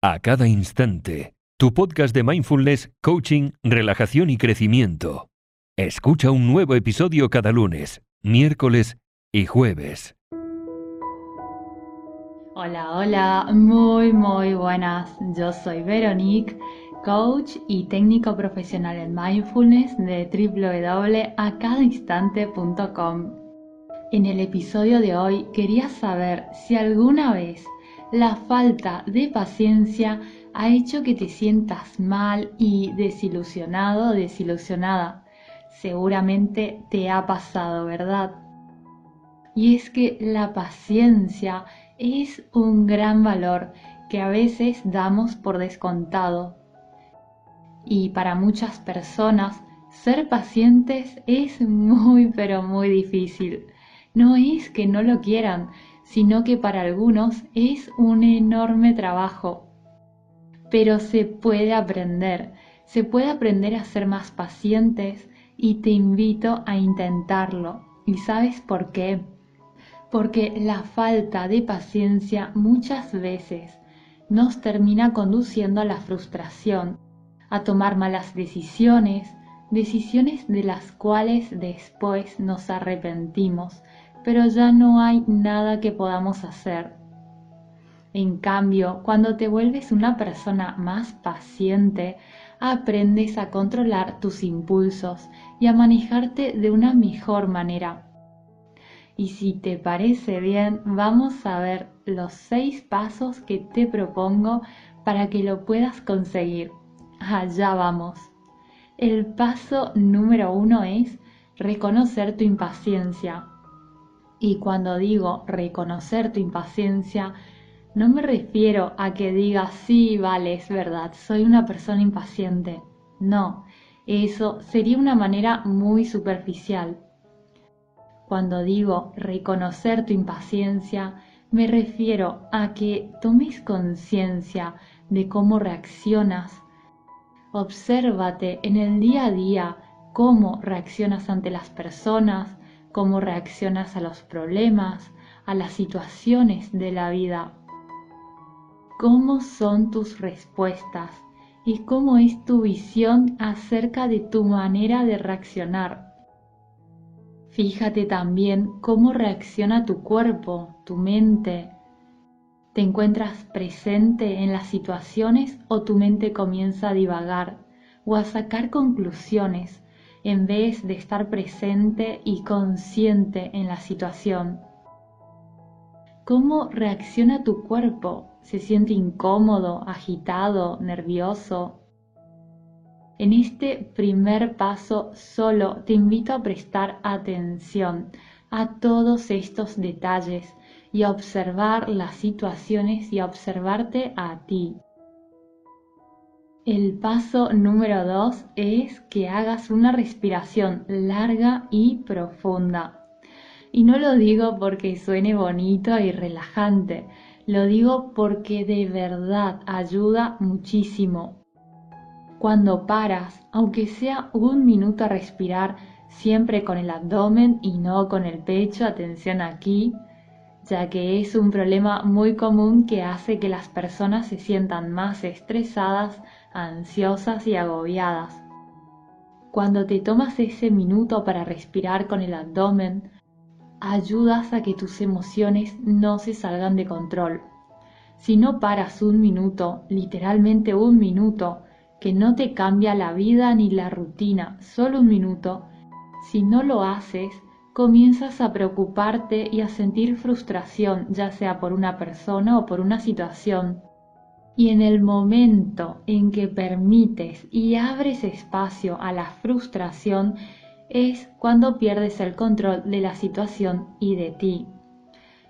a cada instante. Tu podcast de mindfulness, coaching, relajación y crecimiento. Escucha un nuevo episodio cada lunes, miércoles y jueves. Hola, hola, muy, muy buenas. Yo soy Veronique, coach y técnico profesional en mindfulness de www.acadainstante.com. En el episodio de hoy quería saber si alguna vez la falta de paciencia ha hecho que te sientas mal y desilusionado o desilusionada. Seguramente te ha pasado, ¿verdad? Y es que la paciencia es un gran valor que a veces damos por descontado. Y para muchas personas ser pacientes es muy pero muy difícil. No es que no lo quieran, sino que para algunos es un enorme trabajo. Pero se puede aprender, se puede aprender a ser más pacientes y te invito a intentarlo. ¿Y sabes por qué? Porque la falta de paciencia muchas veces nos termina conduciendo a la frustración, a tomar malas decisiones, decisiones de las cuales después nos arrepentimos pero ya no hay nada que podamos hacer. En cambio, cuando te vuelves una persona más paciente, aprendes a controlar tus impulsos y a manejarte de una mejor manera. Y si te parece bien, vamos a ver los seis pasos que te propongo para que lo puedas conseguir. Allá vamos. El paso número uno es reconocer tu impaciencia. Y cuando digo reconocer tu impaciencia, no me refiero a que digas, sí, vale, es verdad, soy una persona impaciente. No, eso sería una manera muy superficial. Cuando digo reconocer tu impaciencia, me refiero a que tomes conciencia de cómo reaccionas. Obsérvate en el día a día cómo reaccionas ante las personas, cómo reaccionas a los problemas, a las situaciones de la vida, cómo son tus respuestas y cómo es tu visión acerca de tu manera de reaccionar. Fíjate también cómo reacciona tu cuerpo, tu mente. ¿Te encuentras presente en las situaciones o tu mente comienza a divagar o a sacar conclusiones en vez de estar presente y consciente en la situación. ¿Cómo reacciona tu cuerpo? ¿Se siente incómodo, agitado, nervioso? En este primer paso solo te invito a prestar atención a todos estos detalles y a observar las situaciones y a observarte a ti. El paso número dos es que hagas una respiración larga y profunda. Y no lo digo porque suene bonito y relajante, lo digo porque de verdad ayuda muchísimo. Cuando paras, aunque sea un minuto a respirar, siempre con el abdomen y no con el pecho, atención aquí, ya que es un problema muy común que hace que las personas se sientan más estresadas, ansiosas y agobiadas. Cuando te tomas ese minuto para respirar con el abdomen, ayudas a que tus emociones no se salgan de control. Si no paras un minuto, literalmente un minuto, que no te cambia la vida ni la rutina, solo un minuto, si no lo haces, comienzas a preocuparte y a sentir frustración, ya sea por una persona o por una situación. Y en el momento en que permites y abres espacio a la frustración es cuando pierdes el control de la situación y de ti.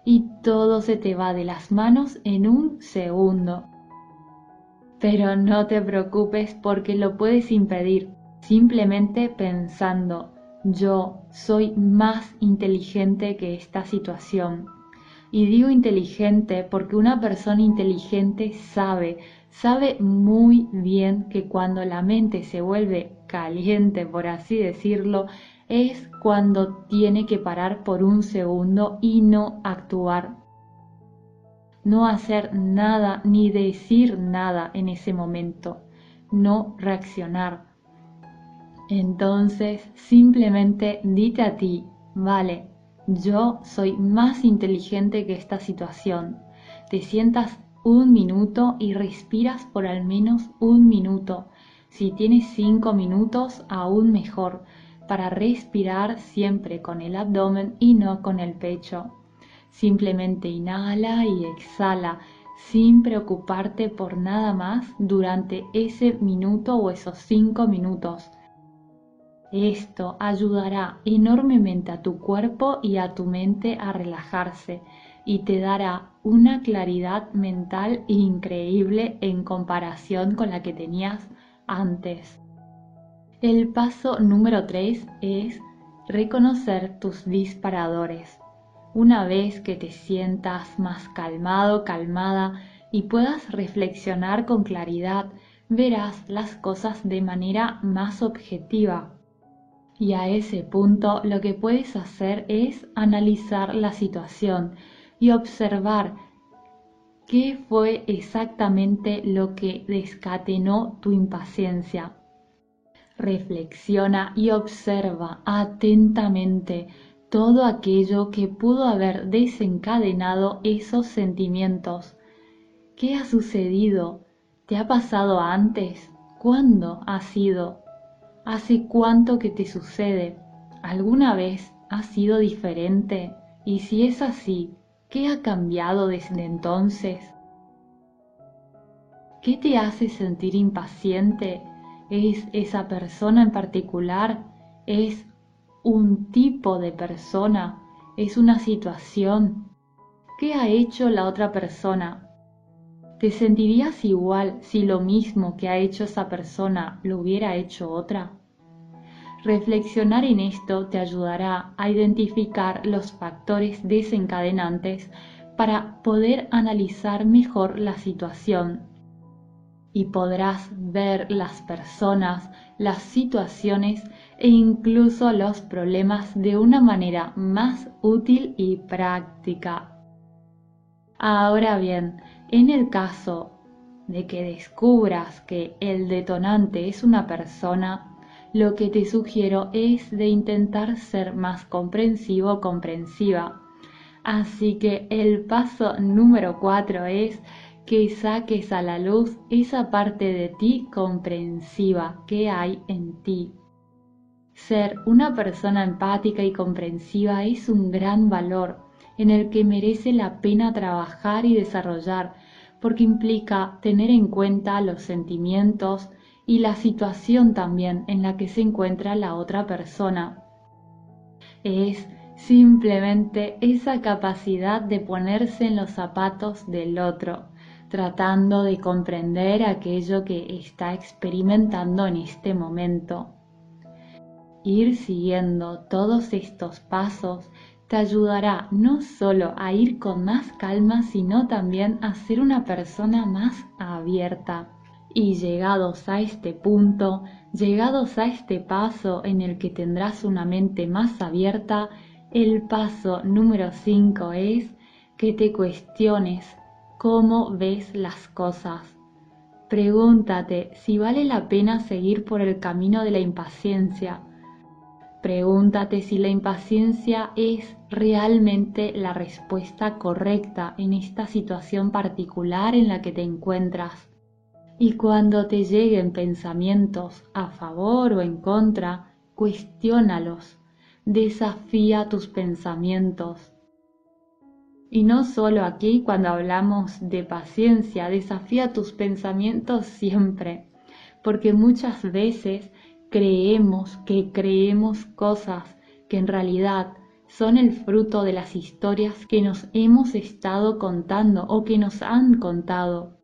Y todo se te va de las manos en un segundo. Pero no te preocupes porque lo puedes impedir simplemente pensando, yo soy más inteligente que esta situación y digo inteligente porque una persona inteligente sabe, sabe muy bien que cuando la mente se vuelve caliente, por así decirlo, es cuando tiene que parar por un segundo y no actuar. no hacer nada ni decir nada en ese momento, no reaccionar. Entonces simplemente dite a ti, vale, yo soy más inteligente que esta situación. Te sientas un minuto y respiras por al menos un minuto. Si tienes cinco minutos, aún mejor, para respirar siempre con el abdomen y no con el pecho. Simplemente inhala y exhala sin preocuparte por nada más durante ese minuto o esos cinco minutos. Esto ayudará enormemente a tu cuerpo y a tu mente a relajarse y te dará una claridad mental increíble en comparación con la que tenías antes. El paso número 3 es reconocer tus disparadores. Una vez que te sientas más calmado, calmada y puedas reflexionar con claridad, verás las cosas de manera más objetiva. Y a ese punto lo que puedes hacer es analizar la situación y observar qué fue exactamente lo que descatenó tu impaciencia. Reflexiona y observa atentamente todo aquello que pudo haber desencadenado esos sentimientos. ¿Qué ha sucedido? ¿Te ha pasado antes? ¿Cuándo ha sido? ¿Hace cuánto que te sucede? ¿Alguna vez ha sido diferente? Y si es así, ¿qué ha cambiado desde entonces? ¿Qué te hace sentir impaciente? ¿Es esa persona en particular? ¿Es un tipo de persona, es una situación. ¿Qué ha hecho la otra persona? ¿Te sentirías igual si lo mismo que ha hecho esa persona lo hubiera hecho otra? Reflexionar en esto te ayudará a identificar los factores desencadenantes para poder analizar mejor la situación y podrás ver las personas, las situaciones e incluso los problemas de una manera más útil y práctica. Ahora bien, en el caso de que descubras que el detonante es una persona, lo que te sugiero es de intentar ser más comprensivo o comprensiva. Así que el paso número 4 es que saques a la luz esa parte de ti comprensiva que hay en ti. Ser una persona empática y comprensiva es un gran valor en el que merece la pena trabajar y desarrollar porque implica tener en cuenta los sentimientos y la situación también en la que se encuentra la otra persona. Es simplemente esa capacidad de ponerse en los zapatos del otro, tratando de comprender aquello que está experimentando en este momento. Ir siguiendo todos estos pasos te ayudará no solo a ir con más calma, sino también a ser una persona más abierta. Y llegados a este punto, llegados a este paso en el que tendrás una mente más abierta, el paso número 5 es que te cuestiones cómo ves las cosas. Pregúntate si vale la pena seguir por el camino de la impaciencia Pregúntate si la impaciencia es realmente la respuesta correcta en esta situación particular en la que te encuentras. Y cuando te lleguen pensamientos a favor o en contra, cuestiónalos, desafía tus pensamientos. Y no solo aquí cuando hablamos de paciencia, desafía tus pensamientos siempre, porque muchas veces creemos que creemos cosas que en realidad son el fruto de las historias que nos hemos estado contando o que nos han contado.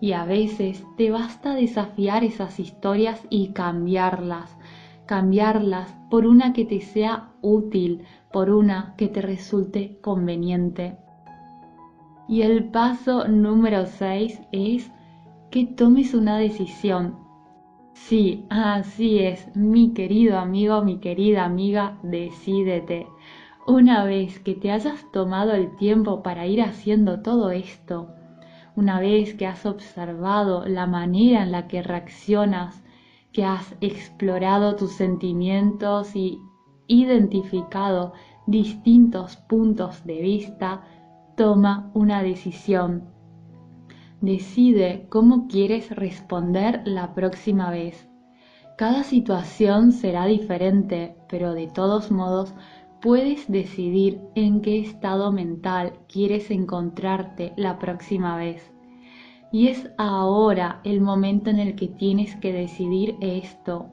Y a veces te basta desafiar esas historias y cambiarlas, cambiarlas por una que te sea útil, por una que te resulte conveniente. Y el paso número 6 es que tomes una decisión Sí, así es, mi querido amigo, mi querida amiga, decídete. Una vez que te hayas tomado el tiempo para ir haciendo todo esto, una vez que has observado la manera en la que reaccionas, que has explorado tus sentimientos y identificado distintos puntos de vista, toma una decisión. Decide cómo quieres responder la próxima vez. Cada situación será diferente, pero de todos modos puedes decidir en qué estado mental quieres encontrarte la próxima vez. Y es ahora el momento en el que tienes que decidir esto,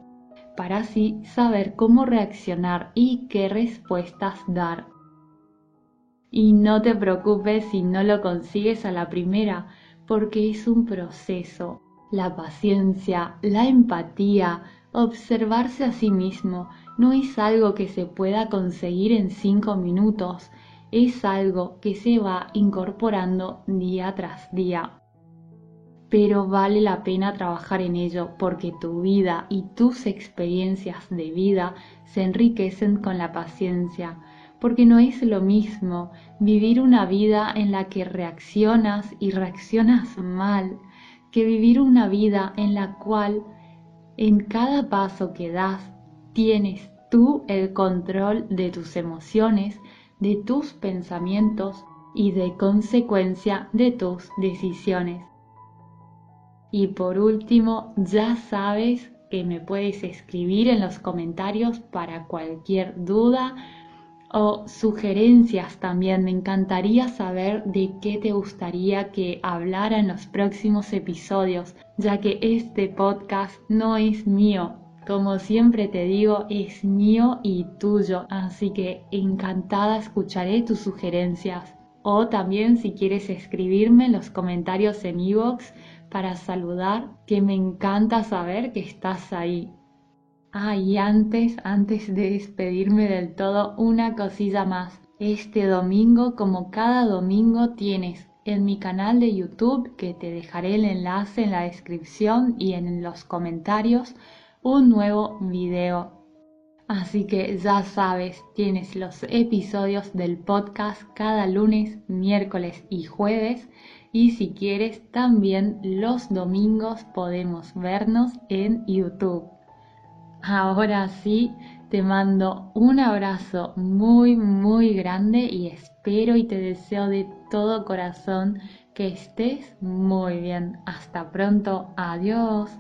para así saber cómo reaccionar y qué respuestas dar. Y no te preocupes si no lo consigues a la primera, porque es un proceso. La paciencia, la empatía, observarse a sí mismo no es algo que se pueda conseguir en cinco minutos, es algo que se va incorporando día tras día. Pero vale la pena trabajar en ello porque tu vida y tus experiencias de vida se enriquecen con la paciencia porque no es lo mismo vivir una vida en la que reaccionas y reaccionas mal que vivir una vida en la cual en cada paso que das tienes tú el control de tus emociones, de tus pensamientos y de consecuencia de tus decisiones. Y por último, ya sabes que me puedes escribir en los comentarios para cualquier duda o sugerencias también. Me encantaría saber de qué te gustaría que hablara en los próximos episodios, ya que este podcast no es mío. Como siempre te digo, es mío y tuyo, así que encantada escucharé tus sugerencias. O también si quieres escribirme en los comentarios en iVoox para saludar, que me encanta saber que estás ahí. Ah, y antes, antes de despedirme del todo, una cosilla más. Este domingo, como cada domingo, tienes en mi canal de YouTube, que te dejaré el enlace en la descripción y en los comentarios, un nuevo video. Así que ya sabes, tienes los episodios del podcast cada lunes, miércoles y jueves. Y si quieres, también los domingos podemos vernos en YouTube. Ahora sí, te mando un abrazo muy, muy grande y espero y te deseo de todo corazón que estés muy bien. Hasta pronto. Adiós.